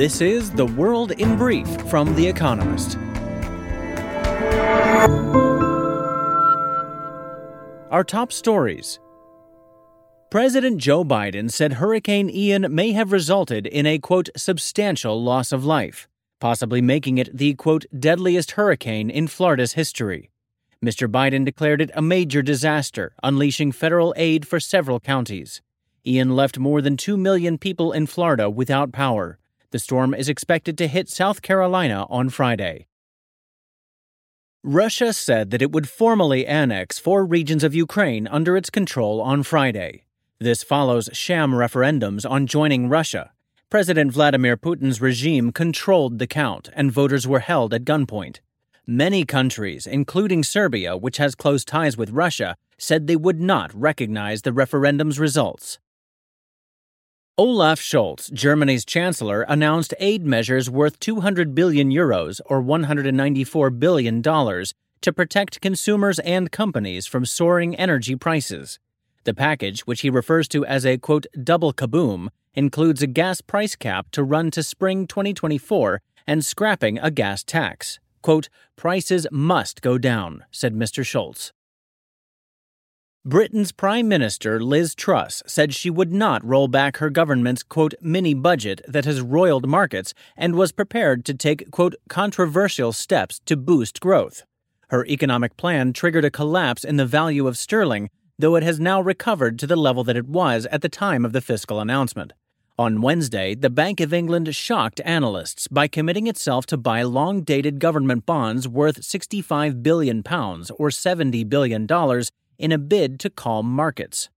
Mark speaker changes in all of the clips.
Speaker 1: This is The World in Brief from The Economist. Our top stories. President Joe Biden said Hurricane Ian may have resulted in a, quote, substantial loss of life, possibly making it the, quote, deadliest hurricane in Florida's history. Mr. Biden declared it a major disaster, unleashing federal aid for several counties. Ian left more than 2 million people in Florida without power. The storm is expected to hit South Carolina on Friday. Russia said that it would formally annex four regions of Ukraine under its control on Friday. This follows sham referendums on joining Russia. President Vladimir Putin's regime controlled the count, and voters were held at gunpoint. Many countries, including Serbia, which has close ties with Russia, said they would not recognize the referendum's results. Olaf Scholz, Germany's chancellor, announced aid measures worth 200 billion euros or 194 billion dollars to protect consumers and companies from soaring energy prices. The package, which he refers to as a quote double kaboom, includes a gas price cap to run to spring 2024 and scrapping a gas tax. Quote, prices must go down, said Mr. Scholz. Britain's Prime Minister Liz Truss said she would not roll back her government's quote mini budget that has roiled markets and was prepared to take quote controversial steps to boost growth. Her economic plan triggered a collapse in the value of sterling, though it has now recovered to the level that it was at the time of the fiscal announcement. On Wednesday, the Bank of England shocked analysts by committing itself to buy long dated government bonds worth £65 billion or $70 billion in a bid to calm markets.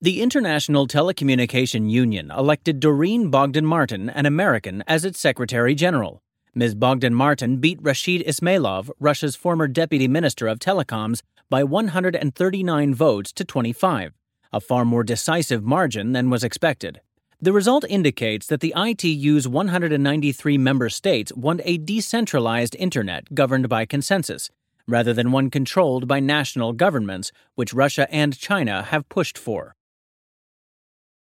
Speaker 1: The International Telecommunication Union elected Doreen Bogdan Martin, an American, as its Secretary General. Ms. Bogdan Martin beat Rashid Ismailov, Russia's former Deputy Minister of Telecoms, by 139 votes to 25, a far more decisive margin than was expected. The result indicates that the ITU's 193 member states want a decentralized Internet governed by consensus, rather than one controlled by national governments, which Russia and China have pushed for.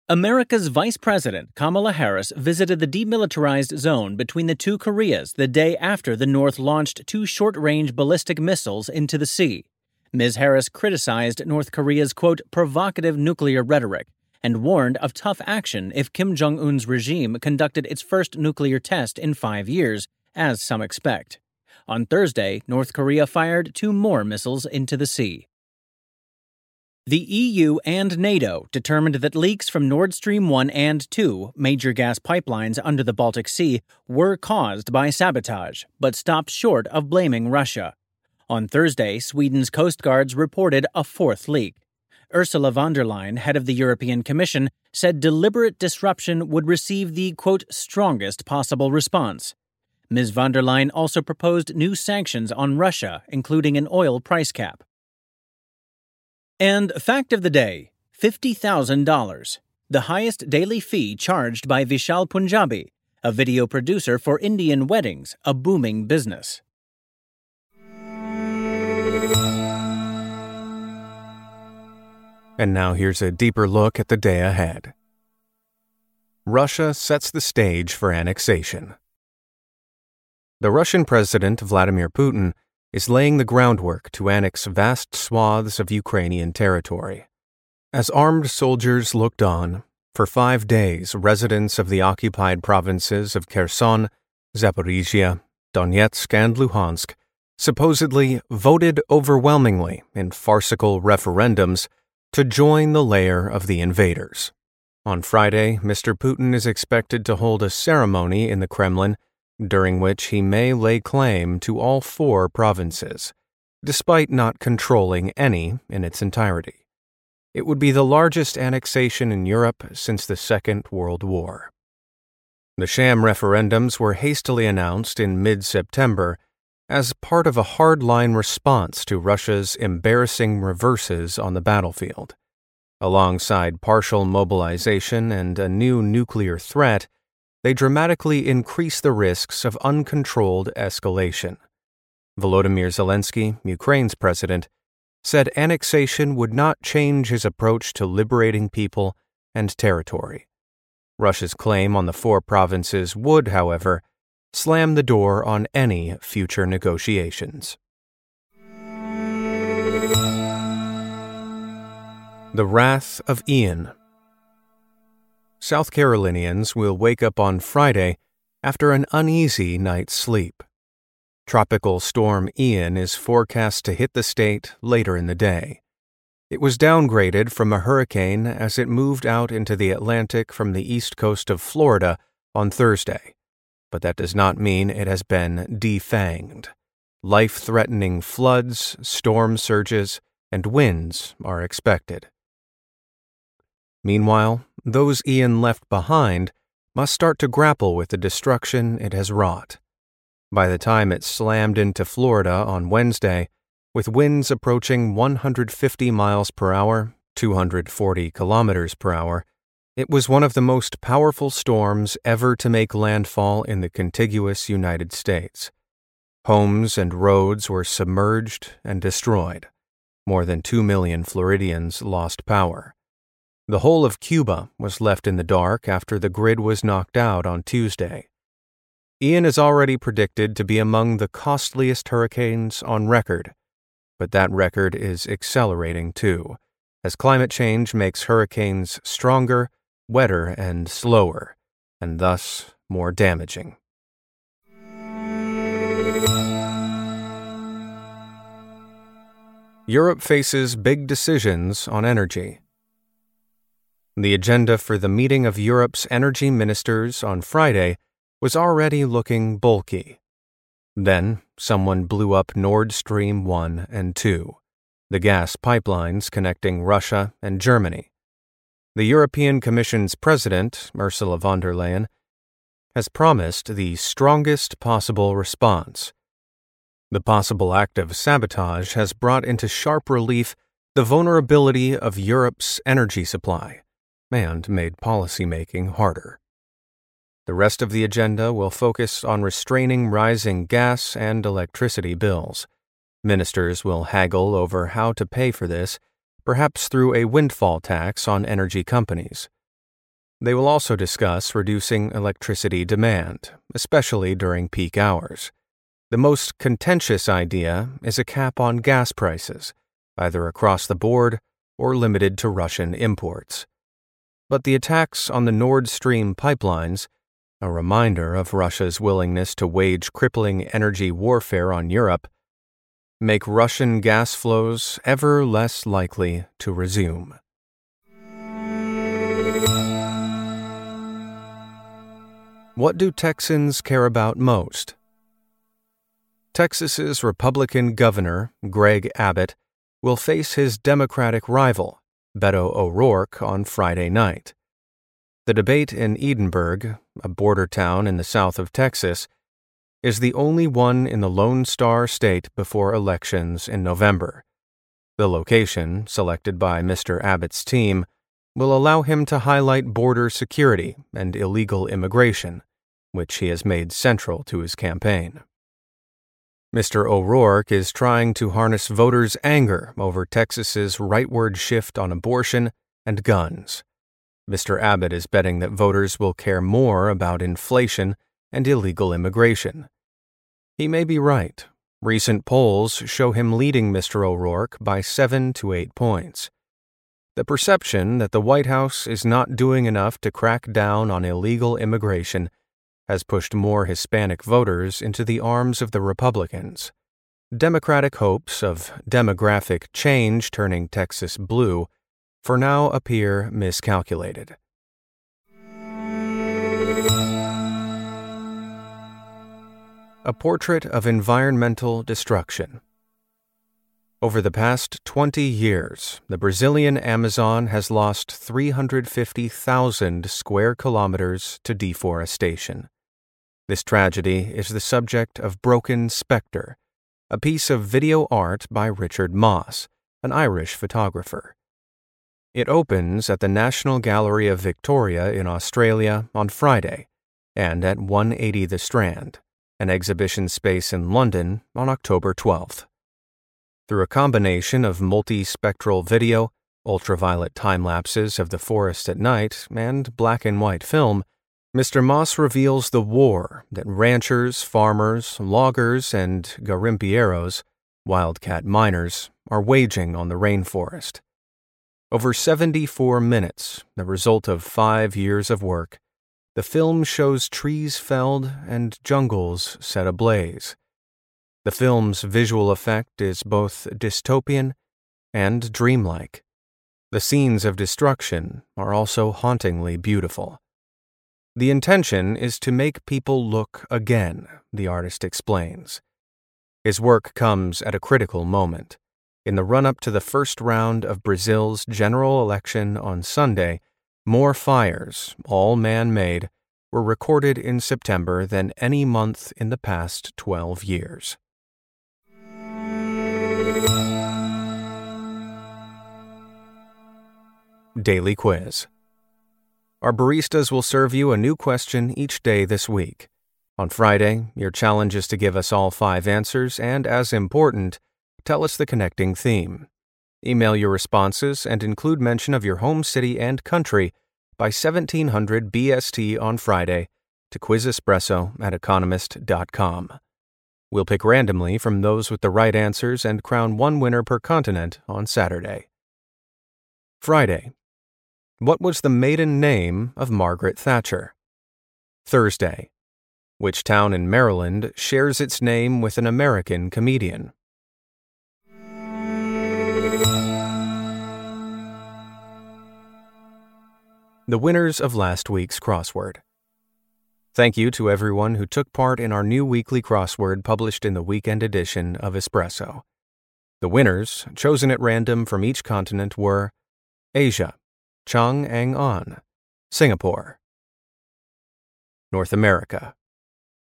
Speaker 1: America's Vice President Kamala Harris visited the demilitarized zone between the two Koreas the day after the North launched two short range ballistic missiles into the sea. Ms. Harris criticized North Korea's, quote, provocative nuclear rhetoric and warned of tough action if Kim Jong un's regime conducted its first nuclear test in five years, as some expect. On Thursday, North Korea fired two more missiles into the sea. The EU and NATO determined that leaks from Nord Stream 1 and 2, major gas pipelines under the Baltic Sea, were caused by sabotage, but stopped short of blaming Russia. On Thursday, Sweden's Coast Guards reported a fourth leak. Ursula von der Leyen, head of the European Commission, said deliberate disruption would receive the, quote, strongest possible response. Ms. von der Leyen also proposed new sanctions on Russia, including an oil price cap. And fact of the day $50,000, the highest daily fee charged by Vishal Punjabi, a video producer for Indian weddings, a booming business.
Speaker 2: And now here's a deeper look at the day ahead. Russia sets the stage for annexation. The Russian President Vladimir Putin is laying the groundwork to annex vast swaths of Ukrainian territory. As armed soldiers looked on, for five days residents of the occupied provinces of Kherson, Zaporizhia, Donetsk, and Luhansk supposedly voted overwhelmingly in farcical referendums to join the lair of the invaders. On Friday, Mr. Putin is expected to hold a ceremony in the Kremlin during which he may lay claim to all four provinces, despite not controlling any in its entirety. It would be the largest annexation in Europe since the Second World War. The sham referendums were hastily announced in mid September as part of a hardline response to Russia's embarrassing reverses on the battlefield. Alongside partial mobilization and a new nuclear threat, they dramatically increase the risks of uncontrolled escalation. Volodymyr Zelensky, Ukraine's president, said annexation would not change his approach to liberating people and territory. Russia's claim on the four provinces would, however, slam the door on any future negotiations. The Wrath of Ian. South Carolinians will wake up on Friday after an uneasy night's sleep. Tropical storm Ian is forecast to hit the state later in the day. It was downgraded from a hurricane as it moved out into the Atlantic from the east coast of Florida on Thursday, but that does not mean it has been defanged. Life threatening floods, storm surges, and winds are expected. Meanwhile, those Ian left behind must start to grapple with the destruction it has wrought. By the time it slammed into Florida on Wednesday, with winds approaching 150 miles per hour, 240 kilometers per hour, it was one of the most powerful storms ever to make landfall in the contiguous United States. Homes and roads were submerged and destroyed. More than 2 million Floridians lost power. The whole of Cuba was left in the dark after the grid was knocked out on Tuesday. Ian is already predicted to be among the costliest hurricanes on record, but that record is accelerating too, as climate change makes hurricanes stronger, wetter, and slower, and thus more damaging. Europe faces big decisions on energy. The agenda for the meeting of Europe's energy ministers on Friday was already looking bulky. Then someone blew up Nord Stream 1 and 2, the gas pipelines connecting Russia and Germany. The European Commission's president, Ursula von der Leyen, has promised the strongest possible response. The possible act of sabotage has brought into sharp relief the vulnerability of Europe's energy supply and made policymaking harder. The rest of the agenda will focus on restraining rising gas and electricity bills. Ministers will haggle over how to pay for this, perhaps through a windfall tax on energy companies. They will also discuss reducing electricity demand, especially during peak hours. The most contentious idea is a cap on gas prices, either across the board or limited to Russian imports. But the attacks on the Nord Stream pipelines, a reminder of Russia's willingness to wage crippling energy warfare on Europe, make Russian gas flows ever less likely to resume. What do Texans care about most? Texas's Republican governor, Greg Abbott, will face his Democratic rival, Beto O'Rourke on Friday night. The debate in Edinburg, a border town in the south of Texas, is the only one in the Lone Star State before elections in November. The location, selected by Mr. Abbott's team, will allow him to highlight border security and illegal immigration, which he has made central to his campaign. Mr. O'Rourke is trying to harness voters' anger over Texas's rightward shift on abortion and guns. Mr. Abbott is betting that voters will care more about inflation and illegal immigration. He may be right. Recent polls show him leading Mr. O'Rourke by seven to eight points. The perception that the White House is not doing enough to crack down on illegal immigration has pushed more Hispanic voters into the arms of the Republicans. Democratic hopes of demographic change turning Texas blue for now appear miscalculated. A portrait of environmental destruction. Over the past 20 years, the Brazilian Amazon has lost 350,000 square kilometers to deforestation. This tragedy is the subject of Broken Spectre, a piece of video art by Richard Mosse, an Irish photographer. It opens at the National Gallery of Victoria in Australia on Friday and at 180 The Strand, an exhibition space in London, on October 12th. Through a combination of multispectral video, ultraviolet time lapses of the forest at night, and black and white film, Mr. Mosse reveals the war that ranchers, farmers, loggers, and garimpeiros, wildcat miners, are waging on the rainforest. Over 74 minutes, the result of five years of work, the film shows trees felled and jungles set ablaze. The film's visual effect is both dystopian and dreamlike. The scenes of destruction are also hauntingly beautiful. The intention is to make people look again, the artist explains. His work comes at a critical moment. In the run up to the first round of Brazil's general election on Sunday, more fires, all man made, were recorded in September than any month in the past 12 years. Daily Quiz our baristas will serve you a new question each day this week. On Friday, your challenge is to give us all five answers and, as important, tell us the connecting theme. Email your responses and include mention of your home city and country by 1700 BST on Friday to quizespresso at economist.com. We'll pick randomly from those with the right answers and crown one winner per continent on Saturday. Friday, what was the maiden name of Margaret Thatcher? Thursday. Which town in Maryland shares its name with an American comedian? The winners of last week's crossword. Thank you to everyone who took part in our new weekly crossword published in the weekend edition of Espresso. The winners, chosen at random from each continent, were Asia, Chang Ang An, Singapore. North America.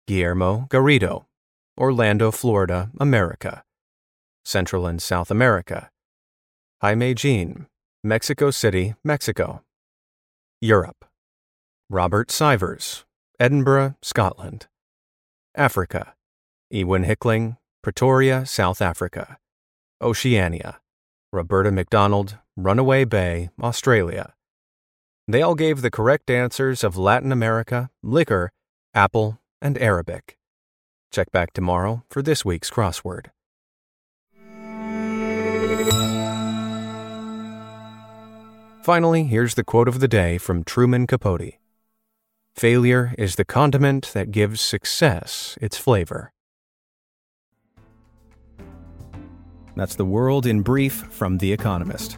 Speaker 2: Guillermo Garrido, Orlando, Florida, America. Central and South America. Jaime Jean, Mexico City, Mexico. Europe. Robert Sivers, Edinburgh, Scotland. Africa. Ewan Hickling, Pretoria, South Africa. Oceania. Roberta McDonald, Runaway Bay, Australia. They all gave the correct answers of Latin America, liquor, apple, and Arabic. Check back tomorrow for this week's crossword. Finally, here's the quote of the day from Truman Capote Failure is the condiment that gives success its flavor. That's the world in brief from The Economist